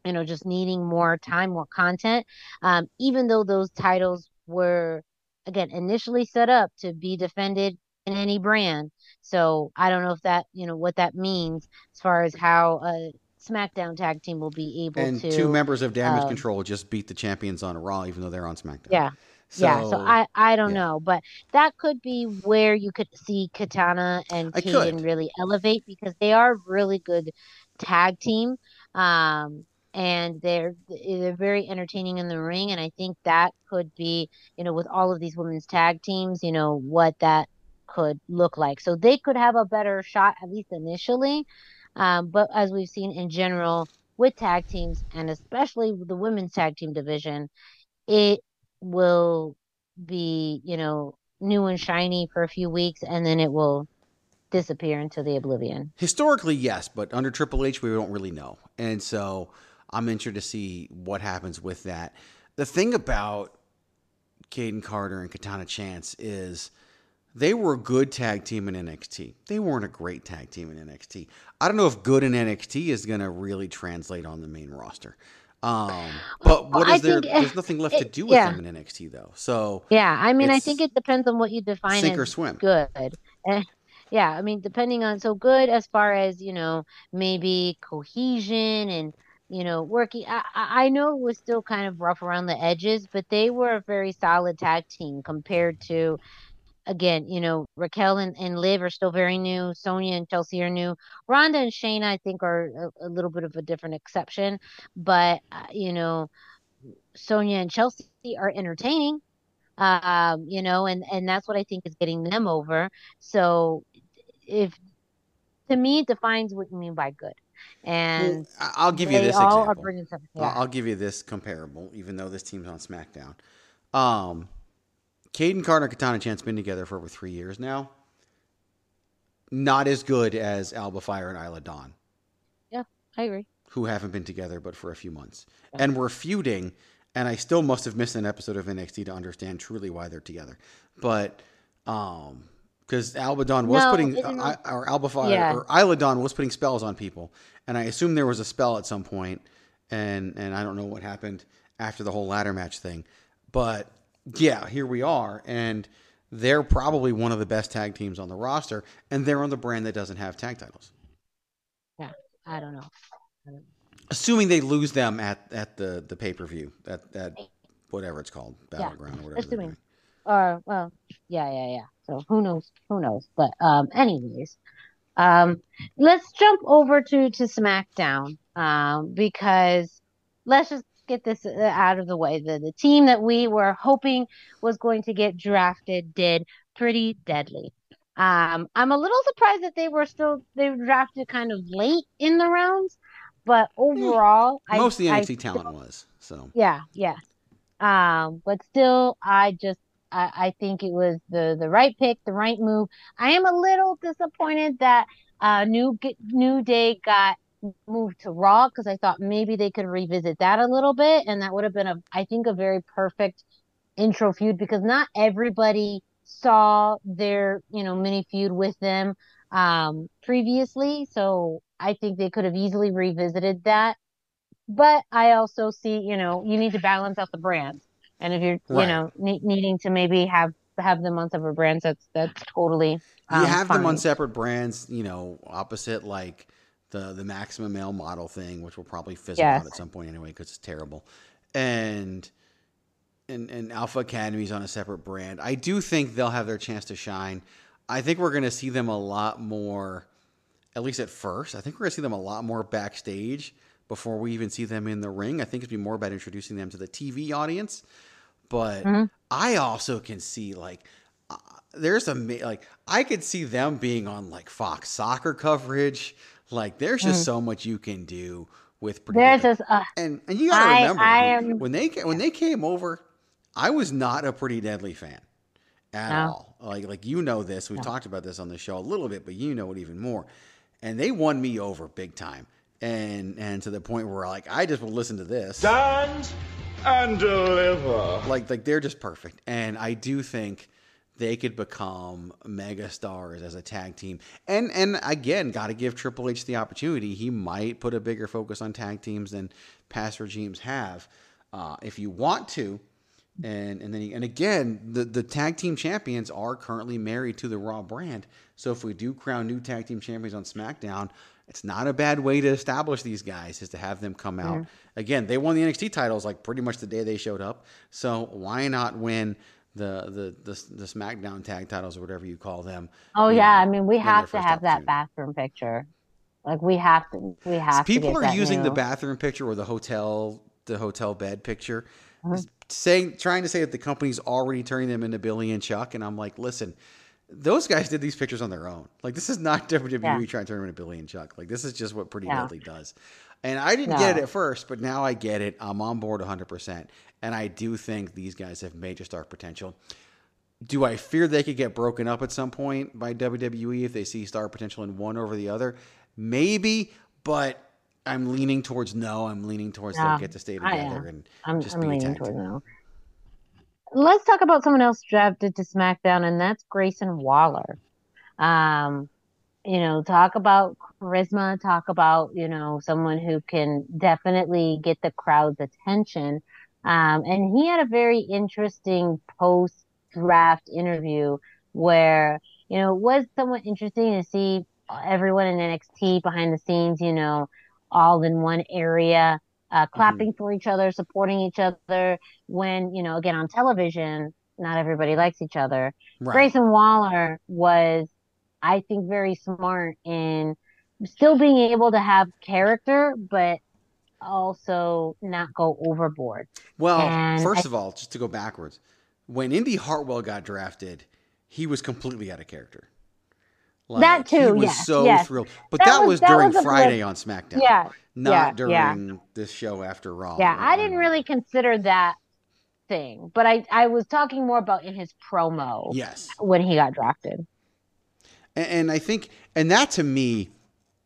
you know, just needing more time, more content. Um, even though those titles were again initially set up to be defended in any brand. So I don't know if that, you know, what that means as far as how a SmackDown tag team will be able And to two members of Damage um, Control just beat the champions on Raw, even though they're on SmackDown. Yeah. So, yeah, so I I don't yeah. know, but that could be where you could see Katana and Kayden really elevate because they are really good tag team. Um and they're they're very entertaining in the ring and I think that could be, you know, with all of these women's tag teams, you know, what that could look like. So they could have a better shot at least initially. Um but as we've seen in general with tag teams and especially the women's tag team division, it will be, you know, new and shiny for a few weeks and then it will disappear into the oblivion. Historically, yes, but under Triple H, we don't really know. And so I'm interested to see what happens with that. The thing about Kayden Carter and Katana Chance is they were a good tag team in NXT. They weren't a great tag team in NXT. I don't know if good in NXT is going to really translate on the main roster. Um, but what I is there? think, There's nothing left to do with yeah. them in NXT though. So Yeah, I mean, I think it depends on what you define sink as or swim. good. Eh, yeah, I mean, depending on so good as far as, you know, maybe cohesion and, you know, working. I, I know it was still kind of rough around the edges, but they were a very solid tag team compared to, again, you know, Raquel and, and Liv are still very new. Sonya and Chelsea are new. Ronda and Shane, I think, are a, a little bit of a different exception. But, uh, you know, Sonya and Chelsea are entertaining um you know and and that's what i think is getting them over so if to me it defines what you mean by good and I'll give you this example. are bringing something I'll- yeah. I'll give you this comparable, even though this team's on SmackDown. Um, Kayden Carter Katana Chance been together for over three years now. Not as good as Alba Fyre and Isla Dawn, yeah i agree who haven't been together but for a few months. And we're feuding, and I still must have missed an episode of NXT to understand truly why they're together. But um because Alba Dawn was No, putting uh, or Alba Fyre Yeah. or Isla Dawn was putting spells on people, and I assume there was a spell at some point, and and I don't know what happened after the whole ladder match thing, but yeah, here we are, and they're probably one of the best tag teams on the roster, and they're on the brand that doesn't have tag titles. yeah i don't know Assuming they lose them at at the the pay per view, at that whatever it's called, yeah battleground, or whatever. assuming. Or well yeah yeah yeah. So who knows who knows. But um anyways um let's jump over to to smackdown um because let's just get this uh, out of the way. The the team that we were hoping was going to get drafted did pretty deadly. Um i'm a little surprised that they were still they were drafted kind of late in the rounds but overall I, Most of the I NXT talent was so. yeah, yeah. Um, but still, I just I, I think it was the the right pick, the right move. I am a little disappointed that uh new New Day got moved to Raw because I thought maybe they could revisit that a little bit, and that would have been a I think a very perfect intro feud because not everybody saw their you know mini feud with them um previously, so I think they could have easily revisited that but I also see, you know, you need to balance out the brands. And if you're, Right. you know, ne- needing to maybe have have them on separate brands, that's that's totally. Um, you have them on separate brands, you know, opposite like the the maximum male model thing, which will probably fizzle Yes. out at some point anyway because it's terrible, and and and Alpha Academy's on a separate brand. I do think they'll have their chance to shine. I think we're going to see them a lot more, at least at first. I think we're going to see them a lot more backstage before we even see them in the ring. I think it's be more about introducing them to the TV audience. But Mhm. I also can see like uh, there's a ma- like I could see them being on like Fox soccer coverage. Like there's just Mhm. so much you can do with pretty There's just. Uh, and and you gotta I- remember I when- am- when they when they came over, I was not a pretty deadly fan at No. all. Like like you know this. We've No. talked about this on the show a little bit, but you know it even more. And they won me over big time. And and to the point where like I just will listen to this. Stand and deliver. Like like they're just perfect. And I do think they could become mega stars as a tag team. And and again, got to give Triple H the opportunity. He might put a bigger focus on tag teams than past regimes have. Uh, if you want to, and and then he, and again, the the tag team champions are currently married to the Raw brand. So if we do crown new tag team champions on SmackDown, it's not a bad way to establish these guys is to have them come out. Again, they won the NXT titles like pretty much the day they showed up. So why not win the the the, the SmackDown tag titles or whatever you call them? oh yeah, know, I mean we have to have that bathroom picture. Like we have to. We have to. People are using the bathroom picture or the hotel the hotel bed picture, Uh-huh. saying trying to say that the company's already turning them into Billy and Chuck, and I'm like, listen, those guys did these pictures on their own. Like this is not WWE Yeah. trying to turn them into Billy and Chuck. Like this is just what Pretty No. Deadly does. And I didn't get it at first, but now I get it. I'm on board 100%. And I do think these guys have major star potential. Do I fear they could get broken up at some point by WWE if they see star potential in one over the other? Maybe, but I'm leaning towards no. I'm leaning towards they'll get to stay together am. and I'm, just I'm be leaning tag toward no. Let's talk about someone else drafted to SmackDown, and that's Grayson Waller. Um, you know, talk about charisma, talk about, you know, someone who can definitely get the crowd's attention. Um, and he had a very interesting post draft interview where, you know, it was somewhat interesting to see everyone in NXT behind the scenes, you know, all in one area, uh, clapping for each other, supporting each other. When, you know, again, on television, not everybody likes each other. Right. Grayson Waller was, I think, very smart in still being able to have character, but also not go overboard. Well, And first I- of all, just to go backwards, when Indi Hartwell got drafted, he was completely out of character. That he too, was yes, so yes. thrilled. But That that, was- was, that during was Friday on SmackDown. Yeah, Not yeah, yeah. during this show after Raw. Yeah, I didn't really consider that thing, but I, I was talking more about in his promo Yes. when he got drafted. And, and I think, and that to me,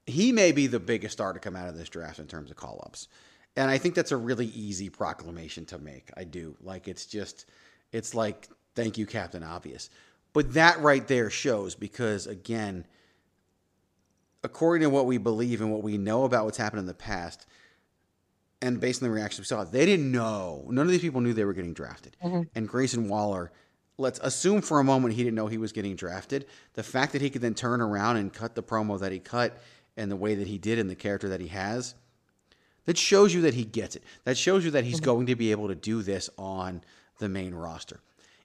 he may be the biggest star to come out of this draft in terms of call ups. And I think that's a really easy proclamation to make. I do. Like, it's just, it's like, thank you, Captain Obvious. But that right there shows because, again, according to what we believe and what we know about what's happened in the past, and based on the reaction we saw, they didn't know. None of these people knew they were getting drafted. Mm-hmm. And Grayson Waller, let's assume for a moment he didn't know he was getting drafted. The fact that he could then turn around and cut the promo that he cut and the way that he did and the character that he has, that shows you that he gets it. That shows you that he's mm-hmm. going to be able to do this on the main roster.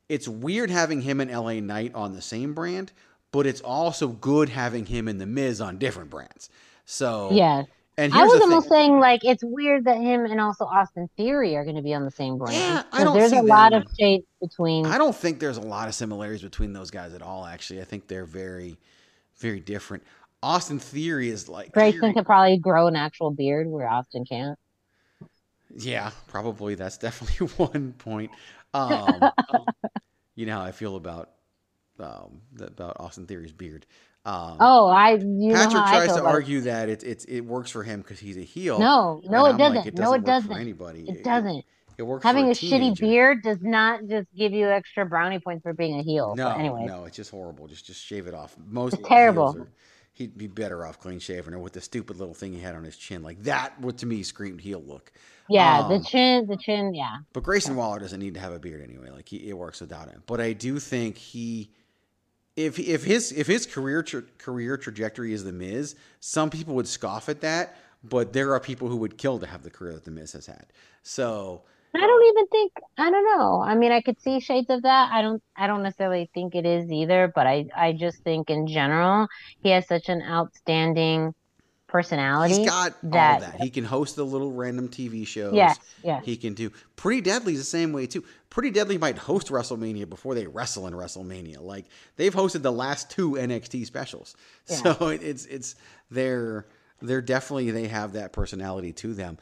It's weird having him and LA Knight on the same brand, but it's also good having him and The Miz on different brands. So yeah. and I was almost thing. saying like it's weird that him and also Austin Theory are going to be on the same brand. Yeah, I don't there's a lot of shades between. I don't think there's a lot of similarities between those guys at all. Actually, I think they're very, very different. Austin Theory is like Grayson could probably grow an actual beard where Austin can't. Yeah, probably. That's definitely one point. Um, you know how I feel about um, about Austin Theory's beard. Um, Oh, I Patrick I tries feel to about it. argue that it, it's it works for him because he's a heel. No, no, it I'm like, doesn't. No, it doesn't. for anybody. It doesn't. It works. Having for a, a, shitty beard does not just give you extra brownie points for being a heel. No, anyway, no, it's just horrible. Just just shave it off. Most It's terrible. are- he'd be better off clean shaven or with the stupid little thing he had on his chin. Like that, what to me screamed heel look. Yeah, Um, the chin, the chin, yeah. But Grayson Waller doesn't need to have a beard anyway. Like he, it works without him. But I do think he, if if his if his career tra- career trajectory is the Miz, some people would scoff at that. But there are people who would kill to have the career that the Miz has had. So I don't even think I don't know. I mean, I could see shades of that. I don't I don't necessarily think it is either, but I I just think in general he has such an outstanding personality he's got that, all that. He can host the little random TV shows. Yes, yes. He can do Pretty Deadly's the same way too. Pretty Deadly might host WrestleMania before they wrestle in WrestleMania. Like they've hosted the last two NXT specials. Yeah. So it- it's it's they're they're definitely they have that personality to them.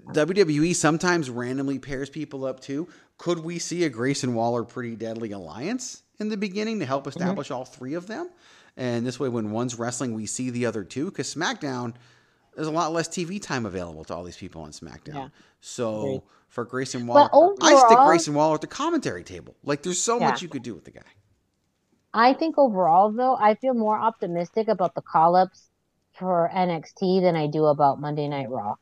WWE sometimes randomly pairs people up too. Could we see a Grayson Waller Pretty Deadly alliance in the beginning to Mm-hmm. help establish all three of them? And this way, when one's wrestling, we see the other two. Because SmackDown, there's a lot less TV time available to all these people on SmackDown. Yeah. So Agreed. for Grayson Waller, But I stick overall- Grayson Waller at the commentary table. Like there's so Yeah. much you could do with the guy. I think overall, though, I feel more optimistic about the call ups for NXT than I do about Monday Night Raw.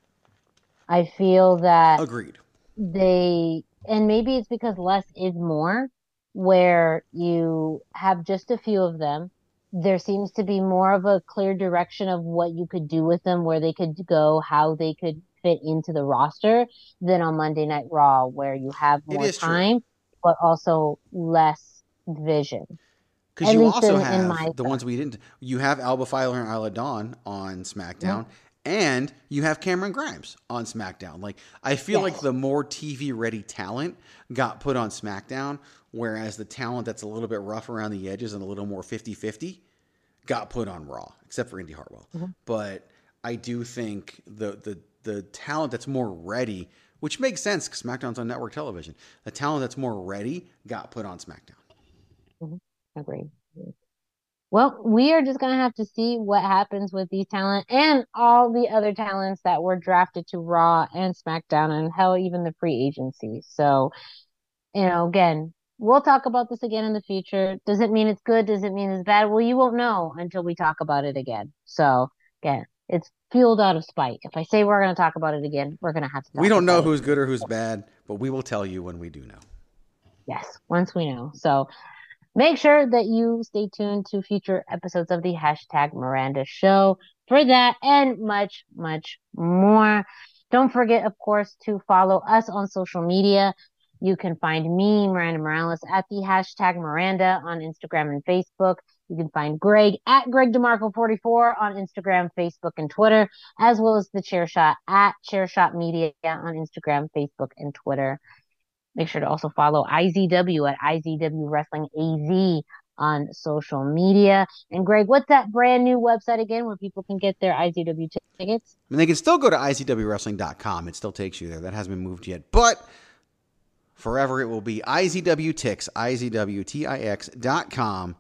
I feel that Agreed. they, and maybe it's because less is more, where you have just a few of them. There seems to be more of a clear direction of what you could do with them, where they could go, how they could fit into the roster, than on Monday Night Raw, where you have more is true. time, but also less vision. Because you also in- in have my the ones we didn't. You have Alba Fyre and Isla Dawn on SmackDown, mm-hmm. And you have Cameron Grimes on SmackDown. Like I feel like the more TV ready talent got put on SmackDown, whereas the talent that's a little bit rough around the edges and a little more 50-50 got put on Raw, except for Indi Hartwell. Mm-hmm. But I do think the the the talent that's more ready, which makes sense because SmackDown's on network television. The talent that's more ready got put on SmackDown. Agreed. Well, we are just going to have to see what happens with these talent and all the other talents that were drafted to Raw and SmackDown and hell, even the free agency. So, you know, again, we'll talk about this again in the future. Does it mean it's good? Does it mean it's bad? Well, you won't know until we talk about it again. So, again, it's fueled out of spite. If I say we're going to talk about it again, we're going to have to talk We don't know it. who's good or who's bad, but we will tell you when we do know. Yes, once we know. So make sure that you stay tuned to future episodes of the hashtag Miranda Show for that and much, much more. Don't forget, of course, to follow us on social media. You can find me, Miranda Morales, at the hashtag Miranda on Instagram and Facebook. You can find Greg at Greg DeMarco44 on Instagram, Facebook, and Twitter, as well as the Chair Shot at Chairshot Media on Instagram, Facebook, and Twitter. Make sure to also follow IZW at IZW Wrestling AZ on social media. And Greg, what's that brand new website again where people can get their IZW tickets? I mean, they can still go to IZWWrestling.com. It still takes you there. That hasn't been moved yet. But forever it will be IZW IZWTix, IZWTIX.com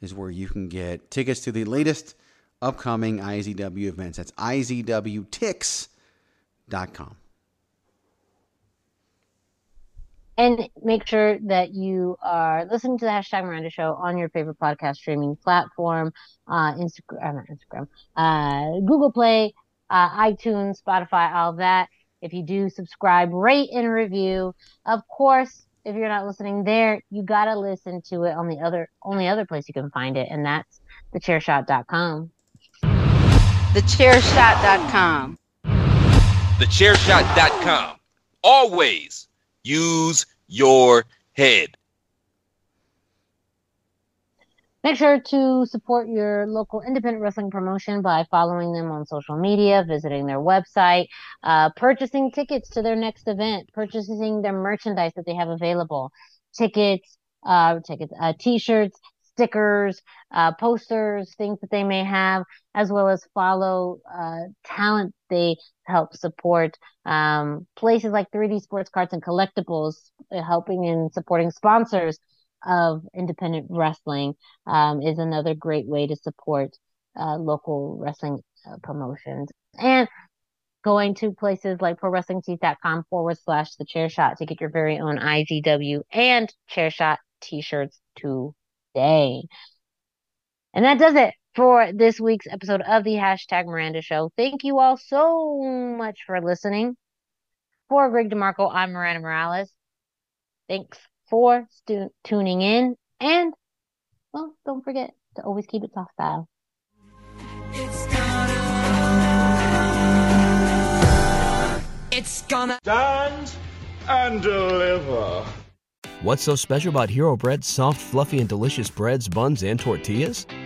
is where you can get tickets to the latest upcoming IZW events. That's IZWTix.com. And make sure that you are listening to the hashtag Miranda Show on your favorite podcast streaming platform, uh, Instagram, uh, not Instagram, uh, Google Play, uh, iTunes, Spotify, all that. If you do subscribe, rate and review. Of course, if you're not listening there, you gotta listen to it on the other, only other place you can find it, and that's thechairshot.com. Thechairshot.com. Thechairshot.com. Always use your head. Make sure to support your local independent wrestling promotion by following them on social media, visiting their website, uh, purchasing tickets to their next event, purchasing their merchandise that they have available, tickets, uh, tickets, uh, t-shirts, stickers, uh, posters, things that they may have, as well as follow, uh, talent they help support, um, places like 3D Sports Cards and Collectibles, uh, helping in supporting sponsors of independent wrestling um, is another great way to support uh, local wrestling uh, promotions. And going to places like prowrestlingtees.com forward slash the chair shot to get your very own IZW and chair shot t shirts today. And that does it for this week's episode of the hashtag Miranda Show. Thank you all so much for listening. For Greg DeMarco, I'm Miranda Morales. Thanks for stu- tuning in. And, well, don't forget to always keep it soft style. It's gonna stand and deliver. What's so special about Hero Bread's soft, fluffy, and delicious breads, buns, and tortillas?